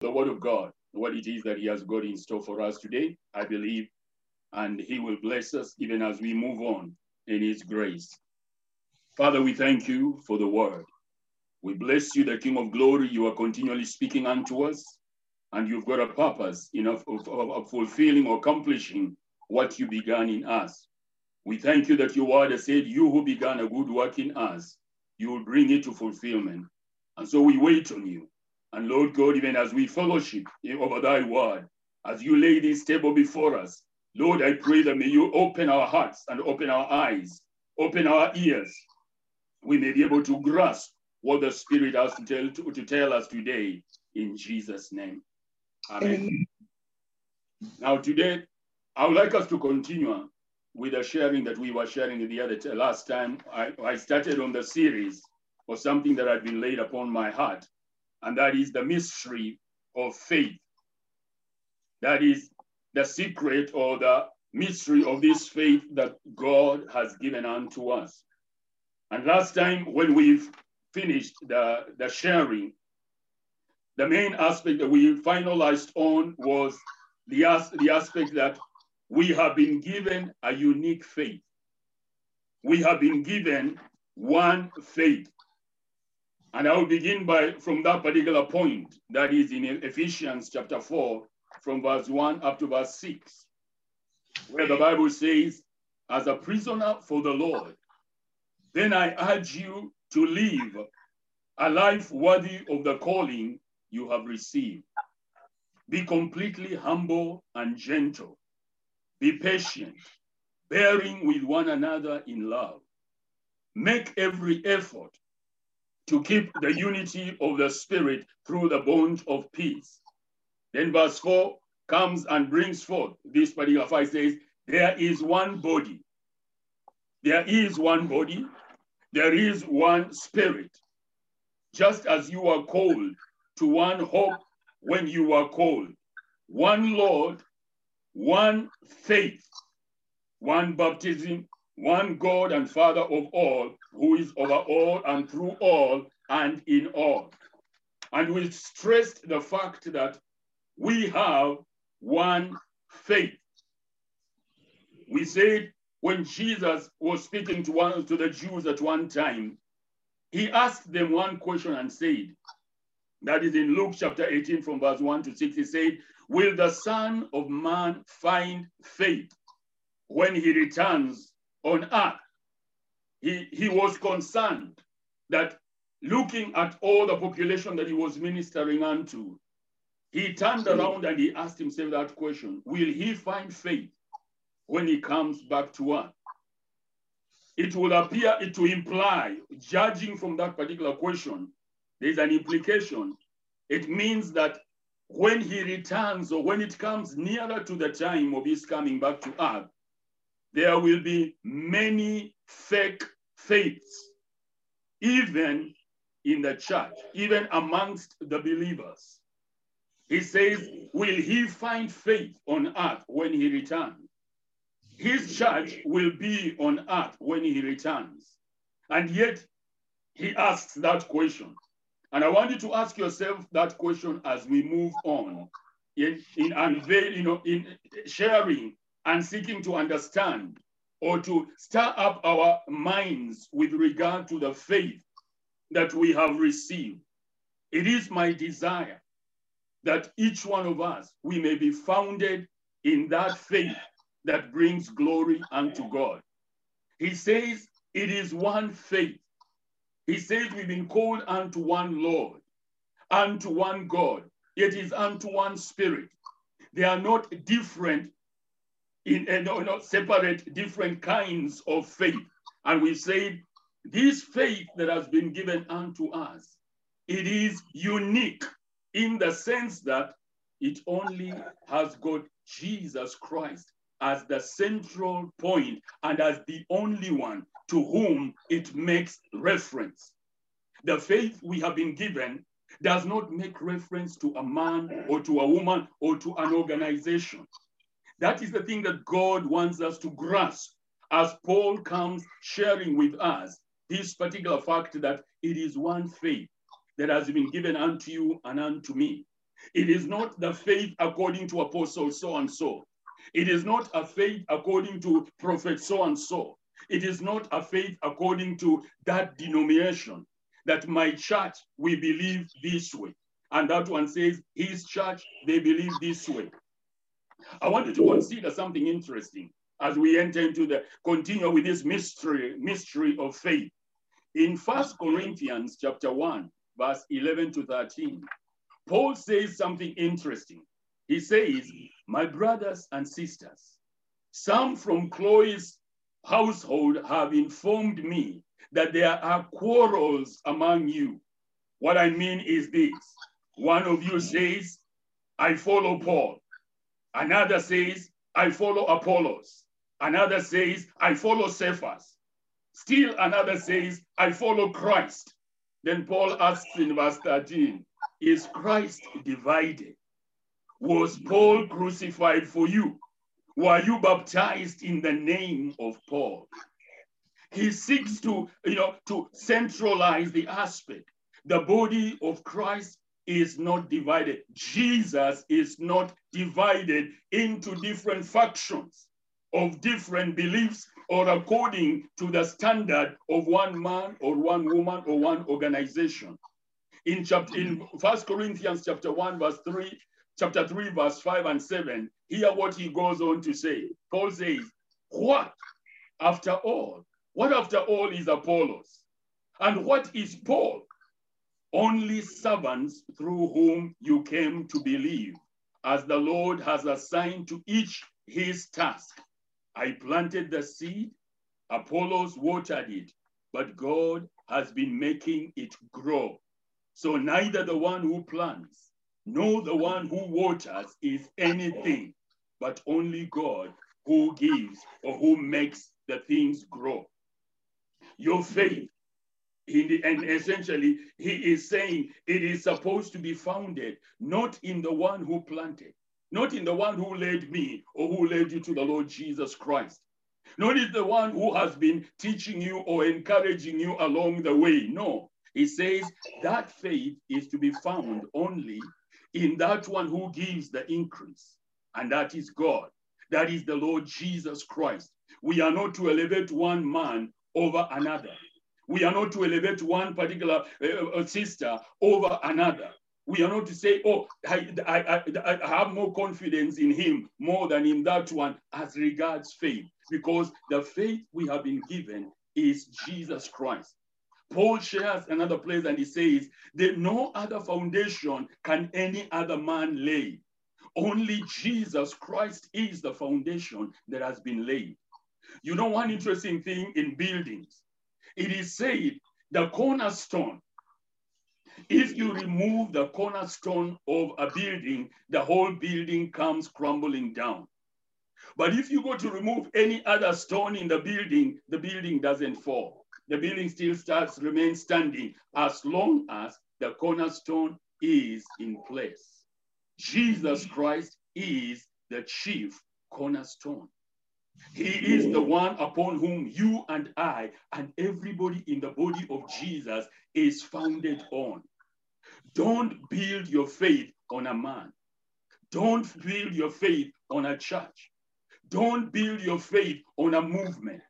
the word of God, what it is that he has got in store for us today, I believe, and he will bless us even as we move on in his grace. Father, we thank you for the word. We bless you, the King of glory. You are continually speaking unto us, and you've got a purpose enough of, of, of fulfilling or accomplishing what you began in us. We thank you that your word has said, You who began a good work in us, you will bring it to fulfillment. And so we wait on you. And Lord God, even as we fellowship over thy word, as you lay this table before us, Lord, I pray that may you open our hearts and open our eyes, open our ears. We may be able to grasp what the Spirit has to tell, to, to tell us today in Jesus' name. Amen. Amen. Now, today, I would like us to continue with the sharing that we were sharing the other last time. I, I started on the series of something that had been laid upon my heart, and that is the mystery of faith. That is the secret or the mystery of this faith that God has given unto us. And last time, when we've finished the, the sharing, the main aspect that we finalized on was the, as, the aspect that we have been given a unique faith. We have been given one faith. And I will begin by from that particular point, that is in Ephesians chapter 4, from verse 1 up to verse 6, where the Bible says, As a prisoner for the Lord, then I urge you to live a life worthy of the calling you have received. Be completely humble and gentle. Be patient, bearing with one another in love. Make every effort to keep the unity of the Spirit through the bond of peace. Then verse 4 comes and brings forth this particular five says, There is one body. There is one body. There is one spirit. Just as you are called to one hope when you are called, one Lord, one faith, one baptism, one God and Father of all, who is over all and through all and in all. And we stressed the fact that we have one faith. We said when Jesus was speaking to one to the Jews at one time, he asked them one question and said, that is in Luke chapter 18 from verse 1 to 6, he said, Will the Son of Man find faith when he returns on earth? He, he was concerned that looking at all the population that he was ministering unto, he turned around and he asked himself that question Will he find faith when he comes back to earth? It will appear to imply, judging from that particular question, there's an implication. It means that when he returns or when it comes nearer to the time of his coming back to earth, there will be many fake faiths, even in the church, even amongst the believers. He says, Will he find faith on earth when he returns? His church will be on earth when he returns. And yet, he asks that question. And I want you to ask yourself that question as we move on in, in you know, in sharing and seeking to understand or to stir up our minds with regard to the faith that we have received. It is my desire that each one of us, we may be founded in that faith that brings glory unto God. He says it is one faith. He says we've been called unto one Lord, unto one God. It is unto one Spirit. They are not different in uh, not separate different kinds of faith. And we say this faith that has been given unto us, it is unique in the sense that it only has got Jesus Christ as the central point and as the only one to whom it makes reference. The faith we have been given does not make reference to a man or to a woman or to an organization. That is the thing that God wants us to grasp as Paul comes sharing with us this particular fact that it is one faith that has been given unto you and unto me. It is not the faith according to apostle so and so. It is not a faith according to prophet so and so. It is not a faith according to that denomination that my church, we believe this way. And that one says his church, they believe this way. I want you to consider something interesting as we enter into the continue with this mystery, mystery of faith. In First Corinthians chapter 1, verse 11 to 13, Paul says something interesting. He says, My brothers and sisters, some from Chloe's household have informed me that there are quarrels among you. What I mean is this one of you says, I follow Paul. Another says, I follow Apollos. Another says, I follow Cephas. Still another says, I follow Christ. Then Paul asks in verse 13, Is Christ divided? Was Paul crucified for you? Were you baptized in the name of Paul? He seeks to, you know, to centralize the aspect. The body of Christ is not divided. Jesus is not divided into different factions of different beliefs or according to the standard of one man or one woman or one organization. In chapter in First Corinthians chapter 1, verse 3, chapter 3, verse 5 and 7, hear what he goes on to say. Paul says, What after all? What after all is Apollos? And what is Paul? Only servants through whom you came to believe, as the Lord has assigned to each his task. I planted the seed, Apollos watered it, but God has been making it grow. So neither the one who plants nor the one who waters is anything, but only God who gives or who makes the things grow. Your faith, the, and essentially, he is saying it is supposed to be founded not in the one who planted, not in the one who led me or who led you to the Lord Jesus Christ. Not in the one who has been teaching you or encouraging you along the way. No, he says that faith is to be found only in that one who gives the increase, and that is God. That is the Lord Jesus Christ. We are not to elevate one man over another. We are not to elevate one particular uh, sister over another. We are not to say, oh, I, I, I, I have more confidence in him more than in that one as regards faith, because the faith we have been given is Jesus Christ. Paul shares another place and he says that no other foundation can any other man lay. Only Jesus Christ is the foundation that has been laid. You know, one interesting thing in buildings, it is said the cornerstone if you remove the cornerstone of a building, the whole building comes crumbling down. But if you go to remove any other stone in the building, the building doesn't fall. The building still starts, remains standing as long as the cornerstone is in place. Jesus Christ is the chief cornerstone. He is the one upon whom you and I and everybody in the body of Jesus is founded on. Don't build your faith on a man. Don't build your faith on a church. Don't build your faith on a movement.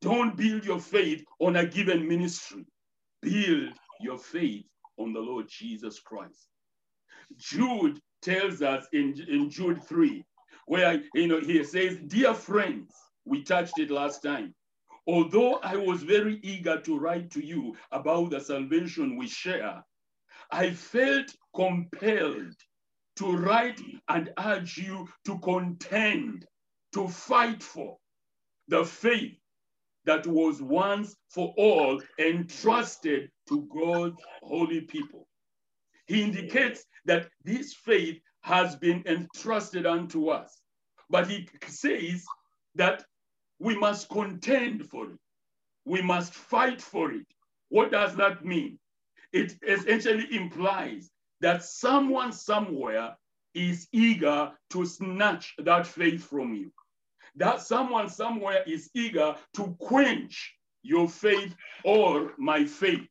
Don't build your faith on a given ministry. Build your faith on the Lord Jesus Christ. Jude tells us in, in Jude 3, where you know he says, Dear friends, we touched it last time. Although I was very eager to write to you about the salvation we share, I felt compelled to write and urge you to contend, to fight for the faith that was once for all entrusted to God's holy people. He indicates that this faith has been entrusted unto us, but he says that we must contend for it. We must fight for it. What does that mean? it essentially implies that someone somewhere is eager to snatch that faith from you. That someone somewhere is eager to quench your faith or my faith.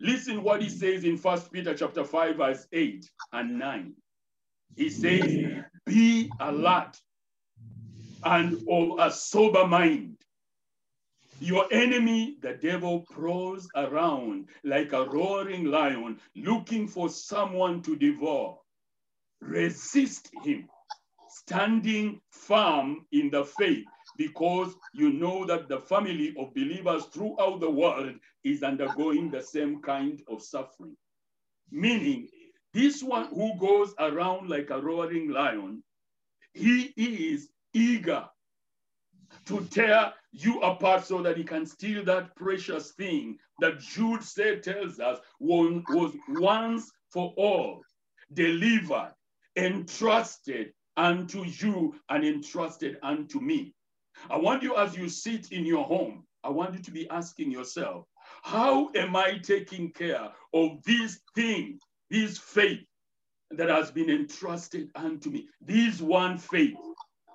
Listen what he says in First Peter chapter 5, verse 8 and 9. He says, Be alert and of a sober mind. Your enemy, the devil, prowls around like a roaring lion looking for someone to devour. Resist him, standing firm in the faith, because you know that the family of believers throughout the world is undergoing the same kind of suffering. Meaning, this one who goes around like a roaring lion, he is eager to tear you apart so that he can steal that precious thing that Jude said tells us was, was once for all delivered, entrusted unto you, and entrusted unto me. I want you, as you sit in your home, I want you to be asking yourself, how am I taking care of this thing, this faith that has been entrusted unto me? This one faith.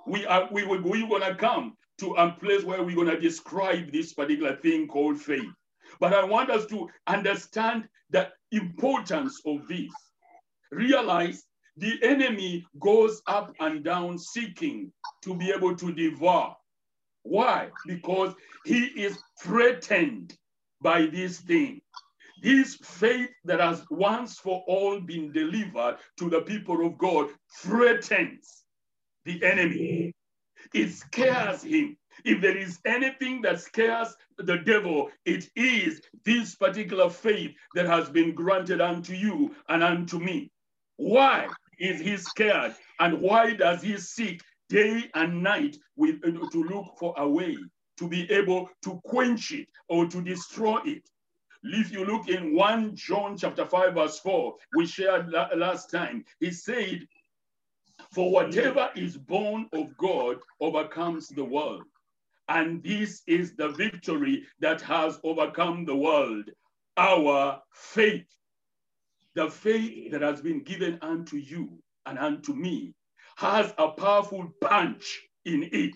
We are we will we're gonna come to a place where we're gonna describe this particular thing called faith. But I want us to understand the importance of this. Realize the enemy goes up and down seeking to be able to devour. Why? Because he is threatened by this thing. This faith that has once for all been delivered to the people of God threatens the enemy. It scares him. If there is anything that scares the devil, it is this particular faith that has been granted unto you and unto me. Why is he scared? And why does he seek day and night with, to look for a way to be able to quench it or to destroy it? If you look in 1 John chapter 5, verse 4, we shared last time, he said, For whatever is born of God overcomes the world. And this is the victory that has overcome the world, our faith. The faith that has been given unto you and unto me has a powerful punch in it.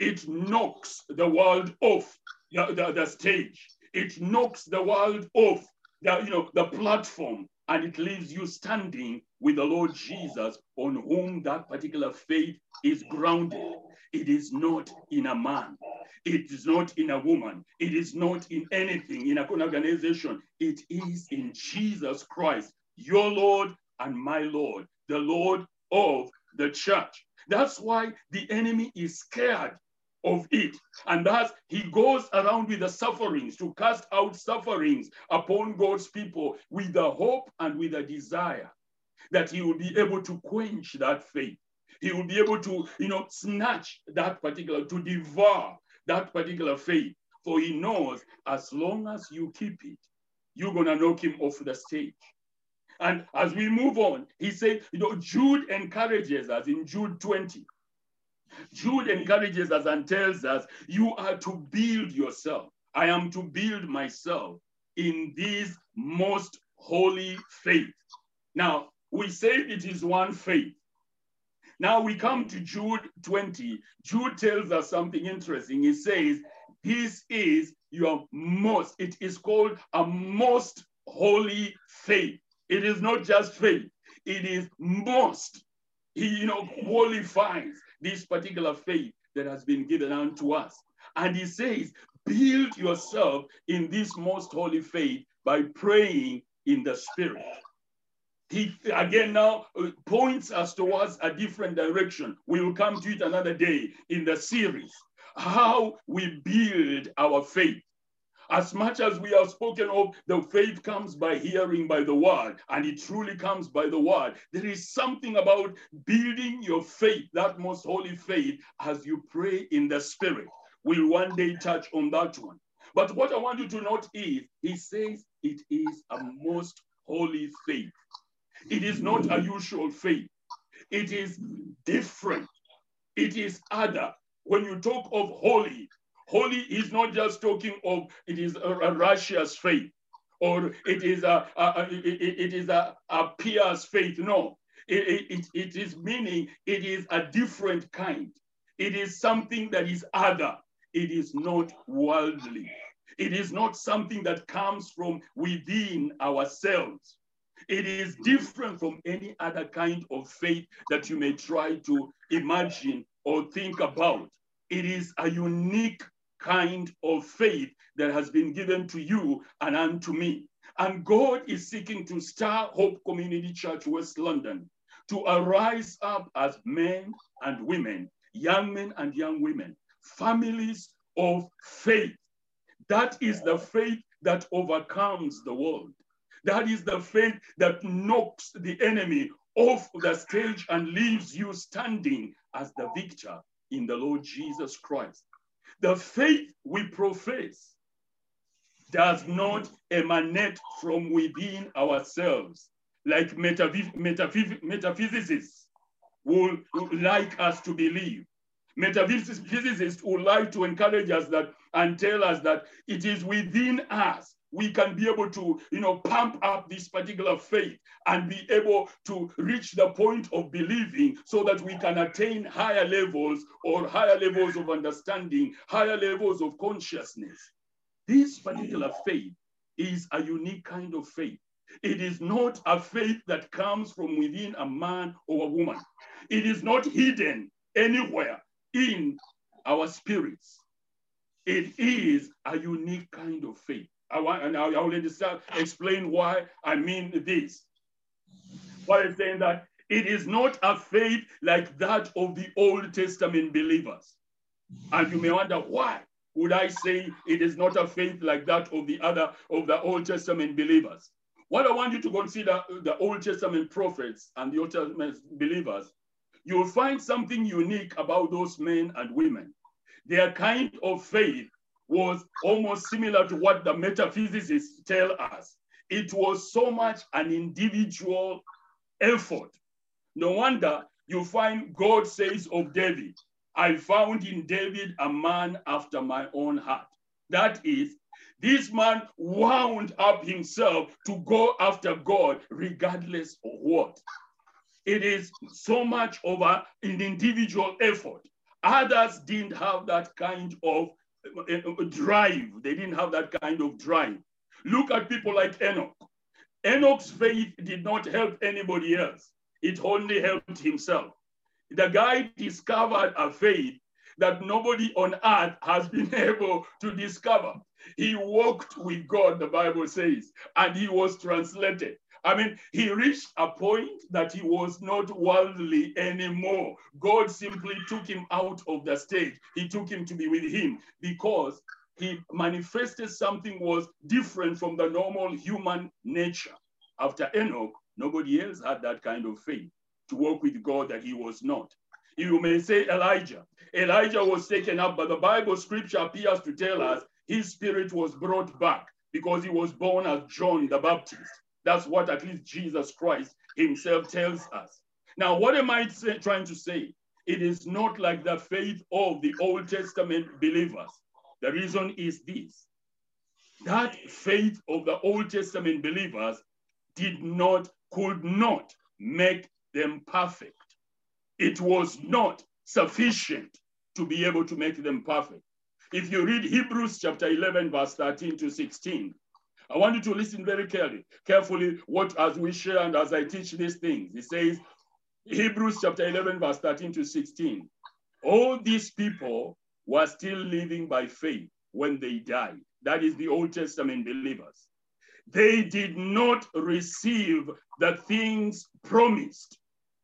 It knocks the world off the, the, the stage. It knocks the world off the, you know, the platform and it leaves you standing with the Lord Jesus on whom that particular faith is grounded. It is not in a man. It is not in a woman. It is not in anything, in an organization. It is in Jesus Christ, your Lord and my Lord, the Lord of the church. That's why the enemy is scared of it. And thus he goes around with the sufferings to cast out sufferings upon God's people with the hope and with a desire that he will be able to quench that faith. He will be able to, you know, snatch that particular, to devour that particular faith. For he knows as long as you keep it, you're going to knock him off the stage. And as we move on, he said, you know, Jude encourages us in Jude 20. Jude encourages us and tells us, you are to build yourself. I am to build myself in this most holy faith. Now, we say it is one faith. Now we come to Jude 20. Jude tells us something interesting. He says, This is your most, it is called a most holy faith. It is not just faith, it is most. He, you know, qualifies this particular faith that has been given unto us. And he says, build yourself in this most holy faith by praying in the spirit he again now uh, points us towards a different direction. We will come to it another day in the series. How we build our faith. As much as we have spoken of, the faith comes by hearing by the word, and it truly comes by the word. There is something about building your faith, that most holy faith, as you pray in the spirit. We'll one day touch on that one. But what I want you to note is, he says it is a most holy faith. It is not a usual faith. It is different. It is other. When you talk of holy, holy is not just talking of it is righteous faith or it is a, a, it, is a, a pious faith. No, it, it, it is meaning it is a different kind. It is something that is other. It is not worldly. It is not something that comes from within ourselves. It is different from any other kind of faith that you may try to imagine or think about. It is a unique kind of faith that has been given to you and unto me. And God is seeking to star Hope Community Church, West London, to arise up as men and women, young men and young women, families of faith. That is the faith that overcomes the world. That is the faith that knocks the enemy off the stage and leaves you standing as the victor in the Lord Jesus Christ. The faith we profess does not emanate from within ourselves, like metaphys metaphys metaphysicists would like us to believe. Metaphysicists would like to encourage us that and tell us that it is within us we can be able to, you know, pump up this particular faith and be able to reach the point of believing so that we can attain higher levels or higher levels of understanding, higher levels of consciousness. This particular faith is a unique kind of faith. It is not a faith that comes from within a man or a woman. It is not hidden anywhere in our spirits. It is a unique kind of faith. I want, and I will explain why I mean this. What I'm saying that it is not a faith like that of the Old Testament believers. And you may wonder why would I say it is not a faith like that of the other of the Old Testament believers. What I want you to consider the Old Testament prophets and the Old Testament believers, you'll find something unique about those men and women. Their kind of faith was almost similar to what the metaphysicists tell us. It was so much an individual effort. No wonder you find God says of David, I found in David a man after my own heart. That is, this man wound up himself to go after God regardless of what. It is so much of an individual effort. Others didn't have that kind of Uh, drive. They didn't have that kind of drive. Look at people like Enoch. Enoch's faith did not help anybody else. It only helped himself. The guy discovered a faith that nobody on earth has been able to discover. He walked with God, the Bible says, and he was translated. I mean, he reached a point that he was not worldly anymore. God simply took him out of the stage. He took him to be with him because he manifested something was different from the normal human nature. After Enoch, nobody else had that kind of faith to walk with God that he was not. You may say Elijah. Elijah was taken up, but the Bible scripture appears to tell us his spirit was brought back because he was born as John the Baptist. That's what at least Jesus Christ himself tells us. Now, what am I say, trying to say? It is not like the faith of the Old Testament believers. The reason is this that faith of the Old Testament believers did not, could not make them perfect. It was not sufficient to be able to make them perfect. If you read Hebrews chapter 11, verse 13 to 16, I want you to listen very carefully, carefully what as we share and as I teach these things. It says, Hebrews chapter 11, verse 13 to 16. All these people were still living by faith when they died. That is the Old Testament believers. They did not receive the things promised.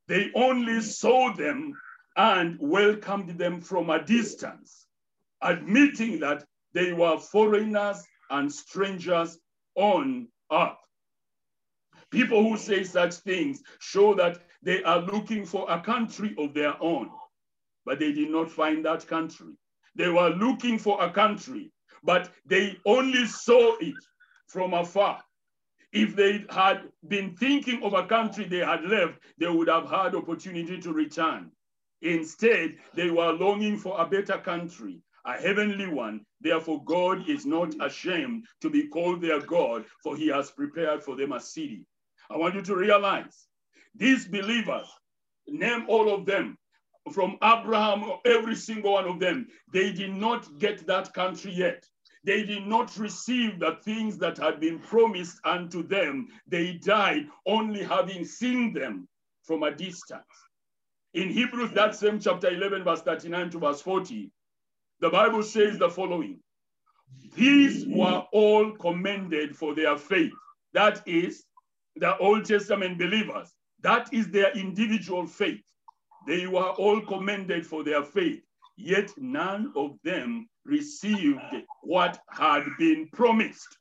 They only saw them and welcomed them from a distance, admitting that they were foreigners and strangers on earth. People who say such things show that they are looking for a country of their own, but they did not find that country. They were looking for a country, but they only saw it from afar. If they had been thinking of a country they had left, they would have had opportunity to return. Instead, they were longing for a better country, a heavenly one. Therefore, God is not ashamed to be called their God, for he has prepared for them a city. I want you to realize these believers, name all of them, from Abraham, every single one of them, they did not get that country yet. they did not receive the things that had been promised unto them. They died only having seen them from a distance. In Hebrews, that same chapter 11, verse 39 to verse 40, the Bible says the following These were all commended for their faith. That is, the Old Testament believers. That is their individual faith. They were all commended for their faith, yet none of them received what had been promised.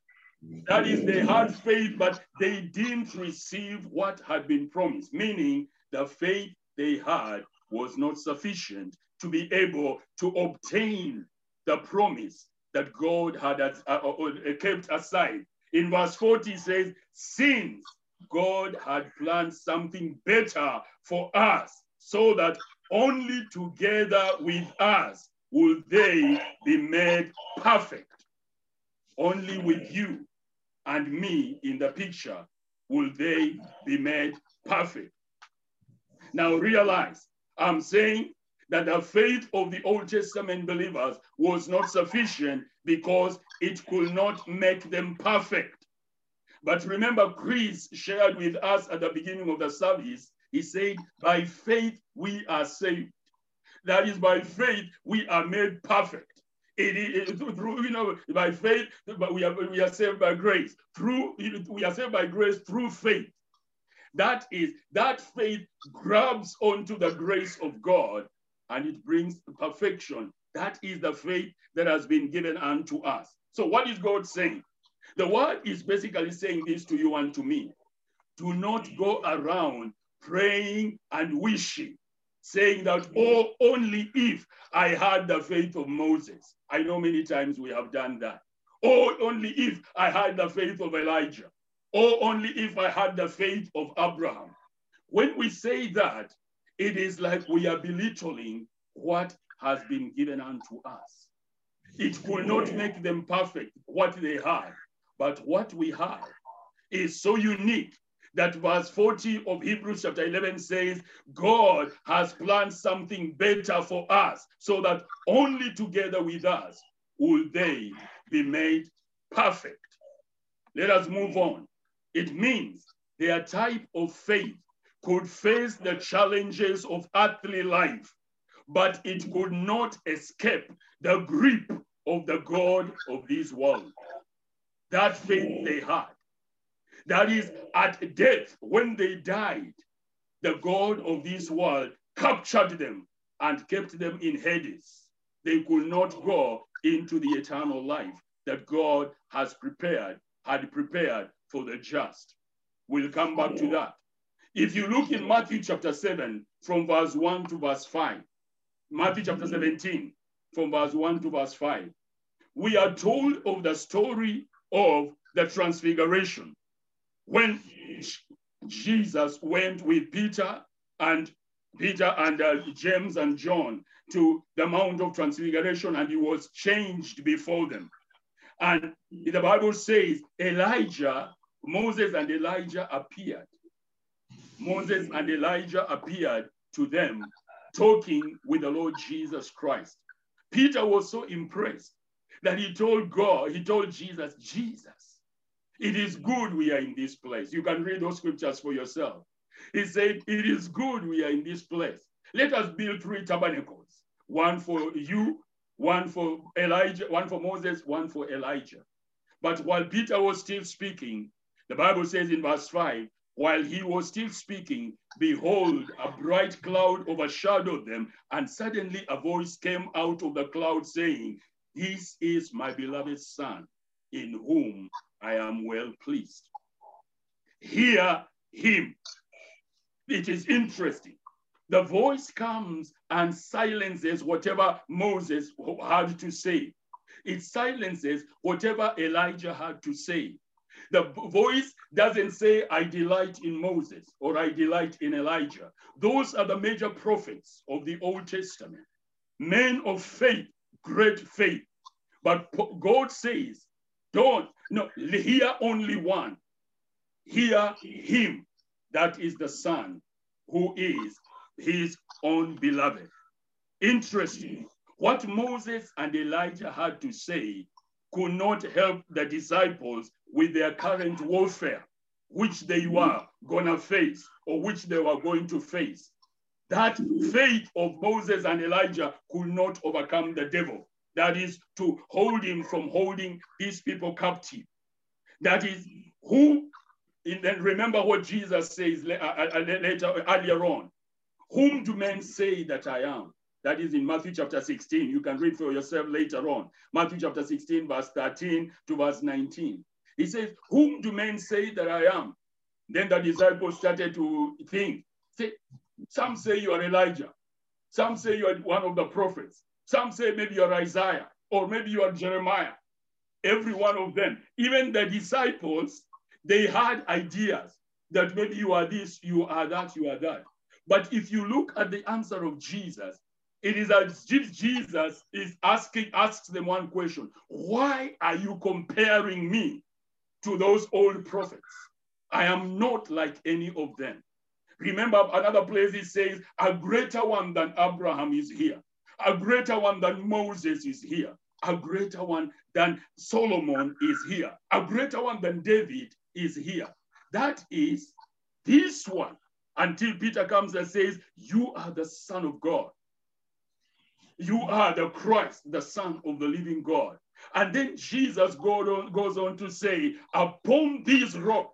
That is, they had faith, but they didn't receive what had been promised, meaning the faith they had was not sufficient to be able to obtain the promise that God had uh, uh, uh, kept aside. In verse 40 says, Since God had planned something better for us, so that only together with us will they be made perfect. Only with you and me in the picture will they be made perfect. Now realize, I'm saying that the faith of the Old Testament believers was not sufficient because it could not make them perfect. But remember, Chris shared with us at the beginning of the service, he said, by faith we are saved. That is, by faith we are made perfect. It is through, you know, by faith, but we are, we are saved by grace. Through, we are saved by grace through faith. That is, that faith grabs onto the grace of God and it brings perfection. That is the faith that has been given unto us. So, what is God saying? The word is basically saying this to you and to me. Do not go around praying and wishing, saying that, oh, only if I had the faith of Moses. I know many times we have done that. Oh, only if I had the faith of Elijah. Oh, only if I had the faith of Abraham. When we say that, it is like we are belittling what has been given unto us. It will not make them perfect, what they have, but what we have is so unique that verse 40 of Hebrews chapter 11 says, God has planned something better for us, so that only together with us will they be made perfect. Let us move on. It means their type of faith could face the challenges of earthly life, but it could not escape the grip of the God of this world. That faith they had. That is, at death, when they died, the God of this world captured them and kept them in Hades. They could not go into the eternal life that God has prepared, had prepared for the just. We'll come back to that. If you look in Matthew chapter 7, from verse 1 to verse 5, Matthew chapter 17, from verse 1 to verse 5, we are told of the story of the transfiguration when Jesus went with Peter and Peter and uh, James and John to the Mount of Transfiguration, and he was changed before them. And the Bible says Elijah Moses and Elijah appeared. Moses and Elijah appeared to them talking with the Lord Jesus Christ. Peter was so impressed that he told God, he told Jesus, Jesus, it is good we are in this place. You can read those scriptures for yourself. He said, It is good we are in this place. Let us build three tabernacles one for you, one for Elijah, one for Moses, one for Elijah. But while Peter was still speaking, the Bible says in verse 5 while he was still speaking, behold, a bright cloud overshadowed them, and suddenly a voice came out of the cloud saying, This is my beloved Son, in whom I am well pleased. Hear him. It is interesting. The voice comes and silences whatever Moses had to say. It silences whatever Elijah had to say. The voice doesn't say, I delight in Moses or I delight in Elijah. Those are the major prophets of the Old Testament, men of faith, great faith. But God says, don't, no, hear only one. Hear him. That is the Son who is his own beloved. Interesting. What Moses and Elijah had to say could not help the disciples with their current warfare, which they were going to face or which they were going to face. That faith of Moses and Elijah could not overcome the devil. That is to hold him from holding these people captive. That is who, and then remember what Jesus says uh, uh, later, earlier on. Whom do men say that I am? That is in Matthew chapter 16. You can read for yourself later on. Matthew chapter 16, verse 13 to verse 19. He says, Whom do men say that I am? Then the disciples started to think. Say, some say you are Elijah. Some say you are one of the prophets. Some say maybe you're Isaiah or maybe you are Jeremiah. Every one of them, even the disciples, they had ideas that maybe you are this, you are that, you are that. But if you look at the answer of Jesus, it is as Jesus is asking, asks them one question Why are you comparing me to those old prophets? I am not like any of them. Remember, another place it says, A greater one than Abraham is here, a greater one than Moses is here, a greater one than Solomon is here, a greater one than David is here. That is this one until Peter comes and says, You are the Son of God. You are the Christ, the Son of the living God. And then Jesus goes on to say, Upon this rock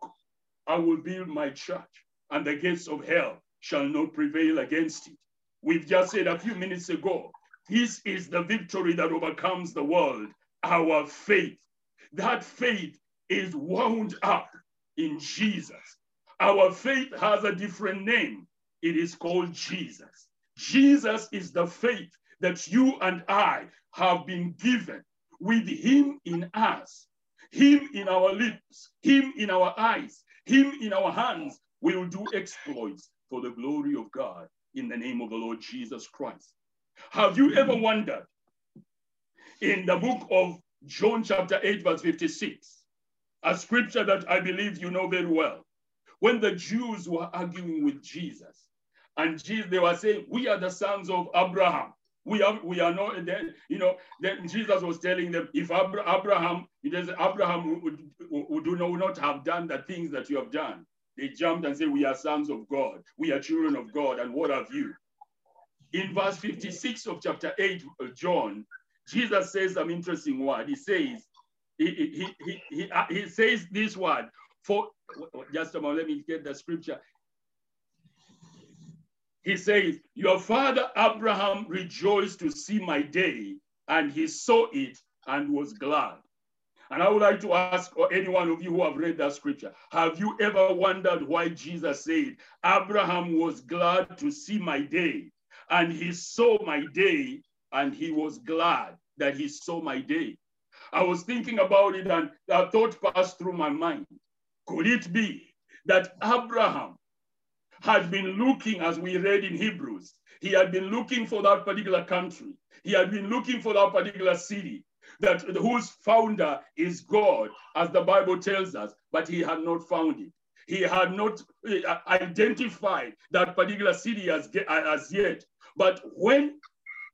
I will build my church, and the gates of hell shall not prevail against it. We've just said a few minutes ago, this is the victory that overcomes the world, our faith. That faith is wound up in Jesus. Our faith has a different name. It is called Jesus. Jesus is the faith that you and I have been given with him in us, him in our lips, him in our eyes, him in our hands, we will do exploits for the glory of God in the name of the Lord Jesus Christ. Have you ever wondered in the book of John, chapter 8, verse 56, a scripture that I believe you know very well, when the Jews were arguing with Jesus, and Jesus, they were saying, We are the sons of Abraham. We are we are not then you know then Jesus was telling them if Abraham it is Abraham would, would, would not have done the things that you have done. They jumped and said, We are sons of God, we are children of God, and what have you? In verse 56 of chapter 8 of John, Jesus says some interesting word. He says, he, he, he, he, uh, he says this word for just a moment, let me get the scripture he says, Your father Abraham rejoiced to see my day, and he saw it and was glad. And I would like to ask any one of you who have read that scripture, have you ever wondered why Jesus said, Abraham was glad to see my day, and he saw my day, and he was glad that he saw my day? I was thinking about it, and a thought passed through my mind. Could it be that Abraham had been looking, as we read in Hebrews, he had been looking for that particular country. He had been looking for that particular city that whose founder is God, as the Bible tells us, but he had not found it. He had not uh, identified that particular city as, as yet. But when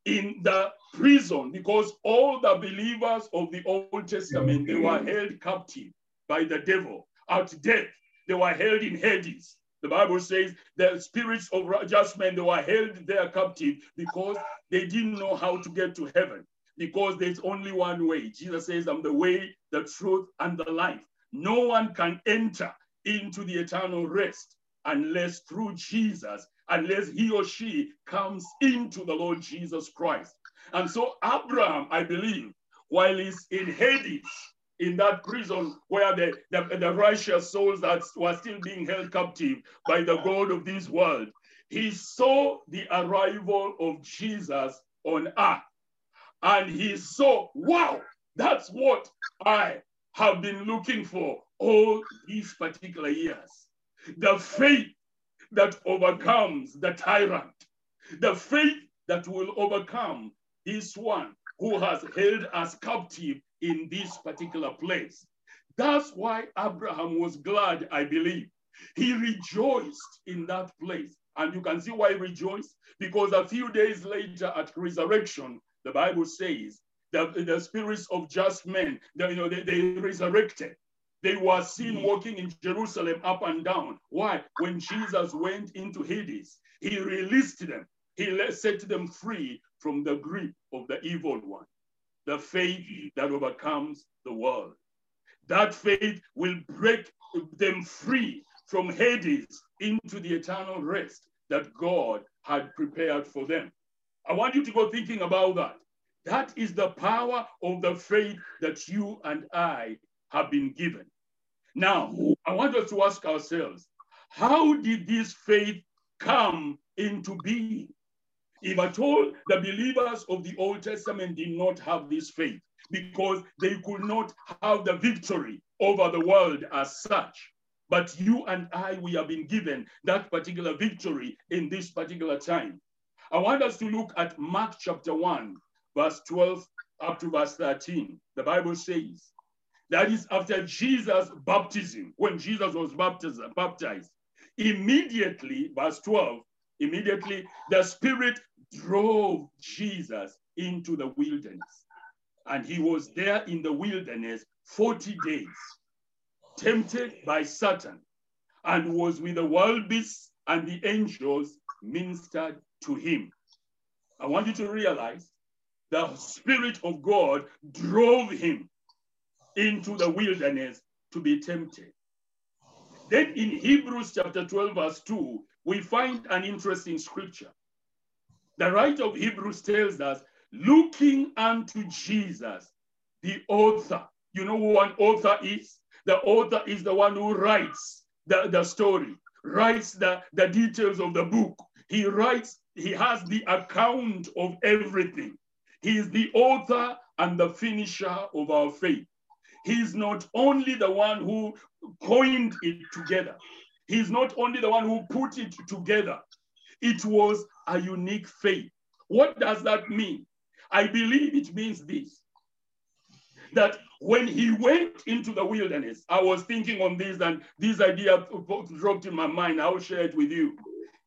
in the prison, because all the believers of the Old Testament, they were held captive by the devil at death. They were held in Hades. The Bible says the spirits of just men, they were held there captive because they didn't know how to get to heaven. Because there's only one way. Jesus says, I'm the way, the truth, and the life. No one can enter into the eternal rest unless through Jesus, unless he or she comes into the Lord Jesus Christ. And so Abraham, I believe, while he's in Hades, in that prison where the, the, the righteous souls that were still being held captive by the God of this world. He saw the arrival of Jesus on earth. And he saw, wow, that's what I have been looking for all these particular years. The faith that overcomes the tyrant, the faith that will overcome this one who has held us captive in this particular place. That's why Abraham was glad, I believe. He rejoiced in that place. And you can see why he rejoiced. Because a few days later at resurrection, the Bible says that the spirits of just men, they, you know, they, they resurrected. They were seen mm. walking in Jerusalem up and down. Why? When Jesus went into Hades, he released them. He set them free from the grip of the evil one. The faith that overcomes the world. That faith will break them free from Hades into the eternal rest that God had prepared for them. I want you to go thinking about that. That is the power of the faith that you and I have been given. Now, I want us to ask ourselves how did this faith come into being? If at all the believers of the Old Testament did not have this faith because they could not have the victory over the world as such. But you and I, we have been given that particular victory in this particular time. I want us to look at Mark chapter 1, verse 12 up to verse 13. The Bible says, that is after Jesus' baptism, when Jesus was baptized, baptized, immediately, verse 12, immediately the Spirit drove Jesus into the wilderness. And he was there in the wilderness 40 days, tempted by Satan, and was with the wild beasts and the angels ministered to him. I want you to realize the Spirit of God drove him into the wilderness to be tempted. Then in Hebrews chapter 12, verse 2, we find an interesting scripture. The writer of Hebrews tells us, looking unto Jesus, the author. You know who an author is? The author is the one who writes the, the story, writes the, the details of the book. He writes, he has the account of everything. He is the author and the finisher of our faith. He is not only the one who coined it together, he's not only the one who put it together. It was a unique faith. What does that mean? I believe it means this that when he went into the wilderness, I was thinking on this, and this idea dropped in my mind. I'll share it with you.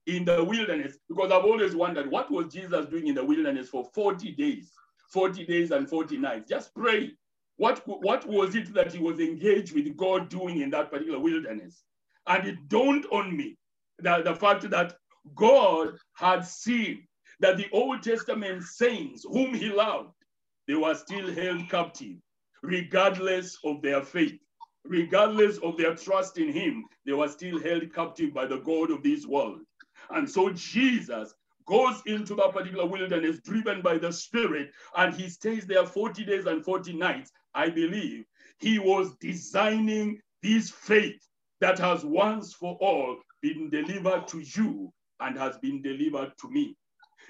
In the wilderness, because I've always wondered what was Jesus doing in the wilderness for 40 days, 40 days and 40 nights, just pray. What, what was it that he was engaged with God doing in that particular wilderness? And it dawned on me that the fact that God had seen that the Old Testament saints whom he loved, they were still held captive, regardless of their faith, regardless of their trust in him, they were still held captive by the God of this world. And so Jesus goes into that particular wilderness driven by the Spirit, and he stays there 40 days and 40 nights. I believe he was designing this faith that has once for all been delivered to you and has been delivered to me.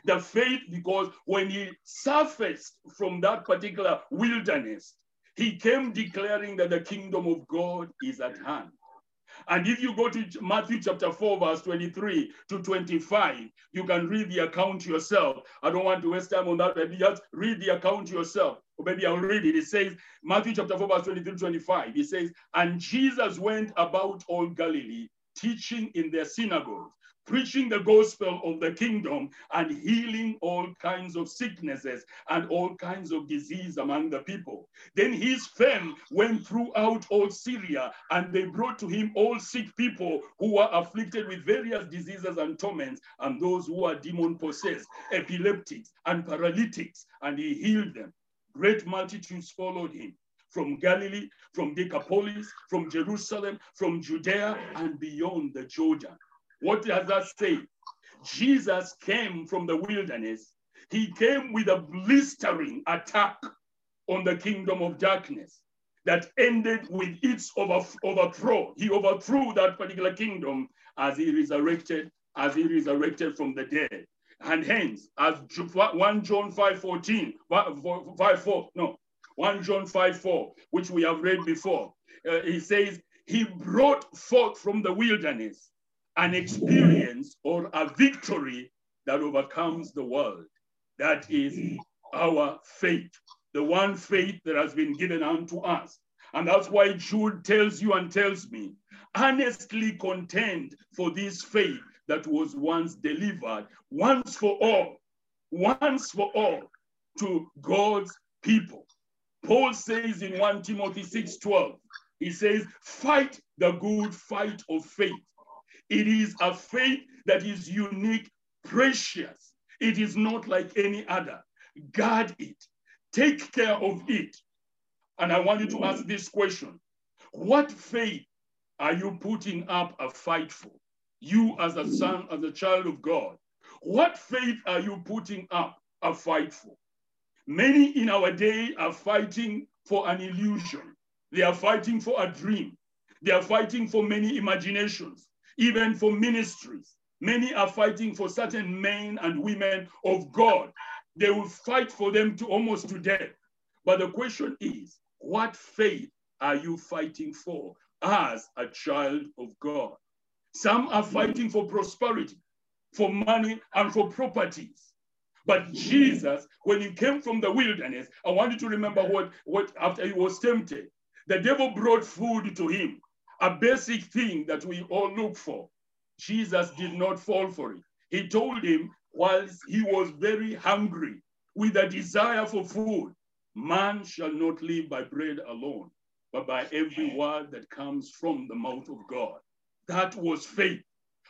The faith, because when he surfaced from that particular wilderness, he came declaring that the kingdom of God is at hand. And if you go to Matthew chapter 4, verse 23 to 25, you can read the account yourself. I don't want to waste time on that, but just read the account yourself. Or maybe I'll read it. It says, Matthew chapter 4, verse 23 25. It says, And Jesus went about all Galilee, teaching in their synagogues preaching the gospel of the kingdom and healing all kinds of sicknesses and all kinds of disease among the people. Then his fame went throughout all Syria, and they brought to him all sick people who were afflicted with various diseases and torments, and those who were demon possessed, epileptics, and paralytics, and he healed them. Great multitudes followed him from Galilee, from Decapolis, from Jerusalem, from Judea, and beyond the Jordan. What does that say? Jesus came from the wilderness. He came with a blistering attack on the kingdom of darkness that ended with its overthrow. He overthrew that particular kingdom as he resurrected, as he resurrected from the dead. And hence, as 1 John 5 14, 5 4, no, 1 John 5 4, which we have read before, uh, he says, He brought forth from the wilderness an experience or a victory that overcomes the world. That is our faith, the one faith that has been given unto us. And that's why Jude tells you and tells me, honestly contend for this faith that was once delivered, once for all, once for all, to God's people. Paul says in 1 Timothy 6:12, he says, fight the good fight of faith. It is a faith that is unique, precious. It is not like any other. Guard it. Take care of it. And I want you to ask this question. What faith are you putting up a fight for? You as a son, as a child of God. What faith are you putting up a fight for? Many in our day are fighting for an illusion. They are fighting for a dream. They are fighting for many imaginations, even for ministries. Many are fighting for certain men and women of God. They will fight for them to almost to death. But the question is, what faith are you fighting for as a child of God? Some are fighting for prosperity, for money, and for properties. But Jesus, when he came from the wilderness, I want you to remember what, what after he was tempted, the devil brought food to him, a basic thing that we all look for. Jesus did not fall for it. He told him, whilst he was very hungry with a desire for food, man shall not live by bread alone, but by every word that comes from the mouth of God. That was faith.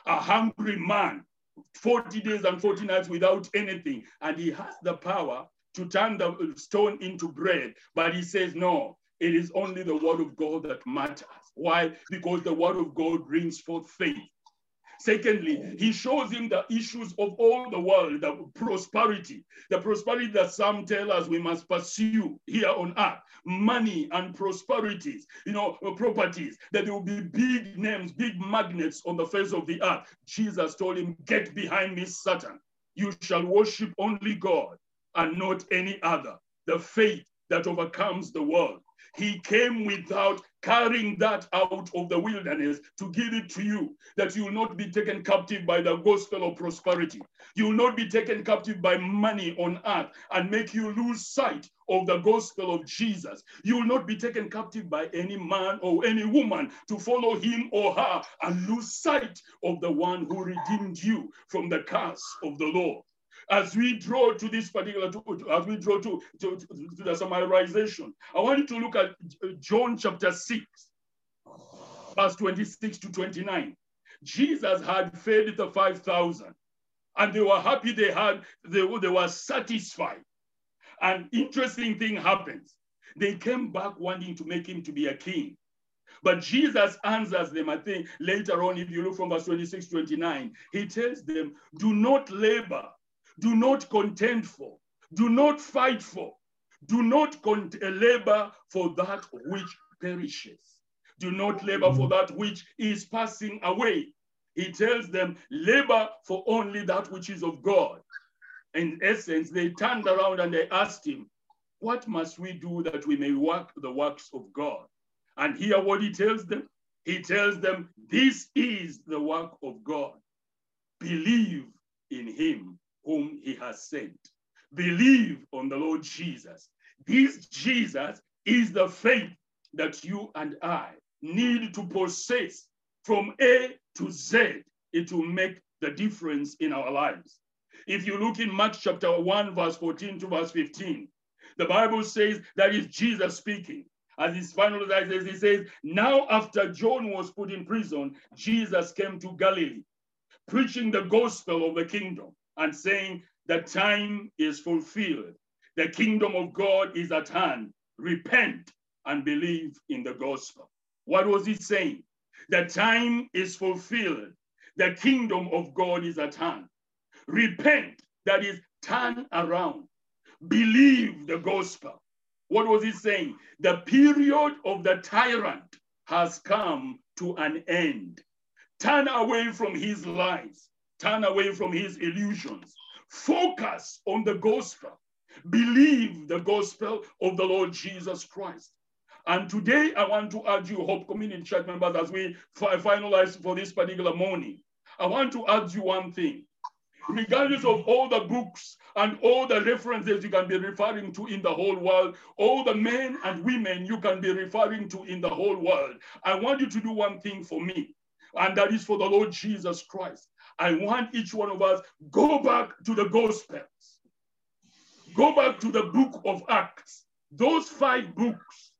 A hungry man, 40 days and 40 nights without anything, and he has the power to turn the stone into bread. But he says, No, it is only the word of God that matters. Why? Because the word of God brings forth faith. Secondly, he shows him the issues of all the world, the prosperity, the prosperity that some tell us we must pursue here on earth, money and prosperities, you know, uh, properties, that there will be big names, big magnets on the face of the earth. Jesus told him, Get behind me, Satan. You shall worship only God and not any other. The faith that overcomes the world. He came without carrying that out of the wilderness to give it to you, that you will not be taken captive by the gospel of prosperity. You will not be taken captive by money on earth and make you lose sight of the gospel of Jesus. You will not be taken captive by any man or any woman to follow him or her and lose sight of the one who redeemed you from the curse of the law as we draw to this particular, to, as we draw to, to, to, the summarization, I want you to look at John chapter 6, verse 26 to 29. Jesus had fed the 5,000 and they were happy they had, they, they were satisfied. An interesting thing happens. They came back wanting to make him to be a king. But Jesus answers them, I think later on, if you look from verse 26, 29, he tells them, do not labor do not contend for, do not fight for, do not uh, labor for that which perishes. Do not labor for mm. that which is passing away. He tells them, labor for only that which is of God. In essence, they turned around and they asked him, What must we do that we may work the works of God? And hear what he tells them. He tells them, This is the work of God. Believe in him whom he has sent. Believe on the Lord Jesus. This Jesus is the faith that you and I need to possess from A to Z. It will make the difference in our lives. If you look in Mark chapter 1, verse 14 to verse 15, the Bible says that is Jesus speaking. As his final says, he says, Now after John was put in prison, Jesus came to Galilee, preaching the gospel of the kingdom and saying, The time is fulfilled. The kingdom of God is at hand. Repent and believe in the gospel. What was he saying? The time is fulfilled. The kingdom of God is at hand. Repent, that is, turn around. Believe the gospel. What was he saying? The period of the tyrant has come to an end. Turn away from his lies. Turn away from his illusions. Focus on the gospel. Believe the gospel of the Lord Jesus Christ. And today I want to urge you, Hope Community Church members, as we finalize for this particular morning, I want to urge you one thing. Regardless of all the books and all the references you can be referring to in the whole world, all the men and women you can be referring to in the whole world, I want you to do one thing for me, and that is for the Lord Jesus Christ. I want each one of us go back to the Gospels. Go back to the book of Acts. Those five books,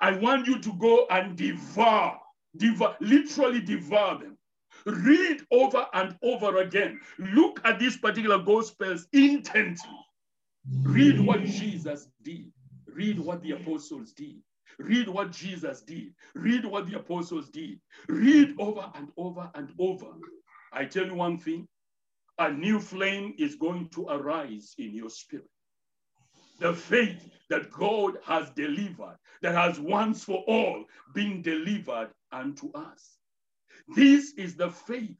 I want you to go and devour, devour, literally devour them. Read over and over again. Look at these particular gospels intently. Read what Jesus did. Read what the apostles did. Read what Jesus did. Read what the apostles did. Read over and over and over. I tell you one thing a new flame is going to arise in your spirit. The faith that God has delivered, that has once for all been delivered unto us. This is the faith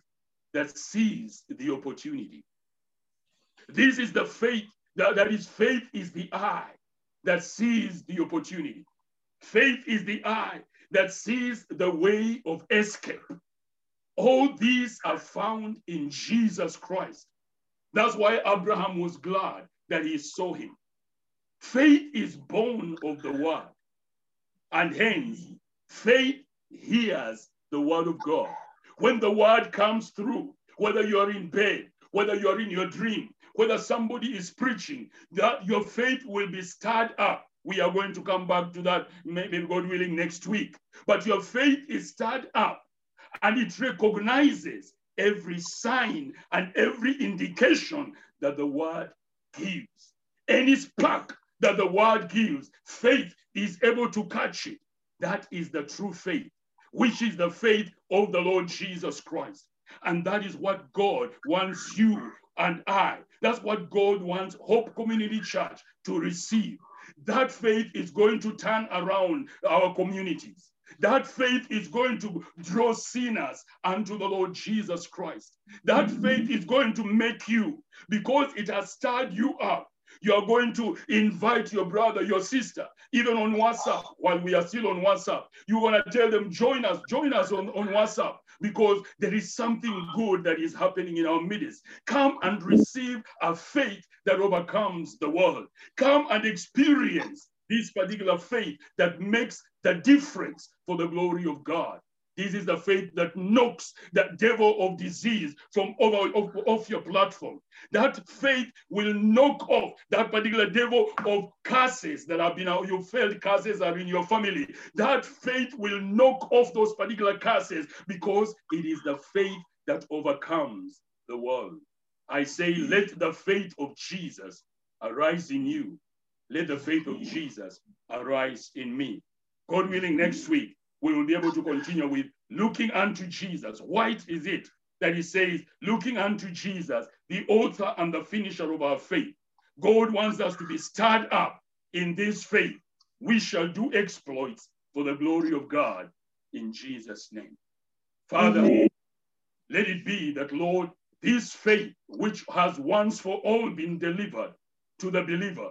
that sees the opportunity. This is the faith that, that is faith is the eye that sees the opportunity. Faith is the eye that sees the way of escape. All these are found in Jesus Christ. That's why Abraham was glad that he saw him. Faith is born of the word, and hence faith hears the word of God. When the word comes through, whether you're in bed, whether you're in your dream, whether somebody is preaching, that your faith will be stirred up. We are going to come back to that, maybe God willing, next week. But your faith is stirred up and it recognizes every sign and every indication that the word gives. Any spark that the word gives, faith is able to catch it. That is the true faith, which is the faith of the Lord Jesus Christ. And that is what God wants you and I. That's what God wants Hope Community Church to receive. That faith is going to turn around our communities. That faith is going to draw sinners unto the Lord Jesus Christ. That mm-hmm. faith is going to make you, because it has stirred you up, you are going to invite your brother, your sister, even on WhatsApp, while we are still on WhatsApp. You're going to tell them, join us, join us on, on WhatsApp, because there is something good that is happening in our midst. Come and receive a faith that overcomes the world. Come and experience this particular faith that makes the difference for the glory of God. This is the faith that knocks that devil of disease from over off, off, your platform. That faith will knock off that particular devil of curses that have been you felt curses are in your family. That faith will knock off those particular curses because it is the faith that overcomes the world. I say, let the faith of Jesus arise in you. Let the faith of Jesus arise in me. God willing, next week we will be able to continue with looking unto Jesus. White is it that he says, looking unto Jesus, the author and the finisher of our faith. God wants us to be stirred up in this faith. We shall do exploits for the glory of God in Jesus' name. Father, Amen. let it be that, Lord, this faith which has once for all been delivered to the believer,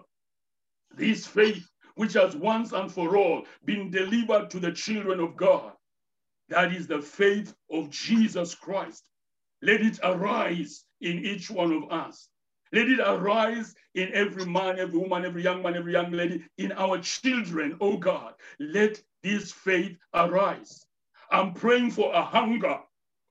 this faith which has once and for all been delivered to the children of God. That is the faith of Jesus Christ. Let it arise in each one of us. Let it arise in every man, every woman, every young man, every young lady, in our children, oh God. Let this faith arise. I'm praying for a hunger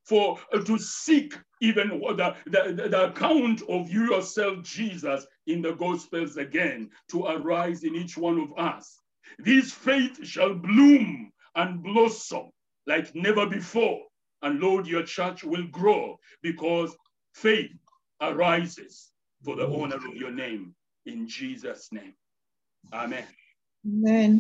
for uh, to seek even the, the, the account of you yourself, Jesus, in the Gospels again to arise in each one of us. This faith shall bloom and blossom like never before. And Lord, your church will grow because faith arises for the honor of your name. In Jesus' name. Amen. Amen.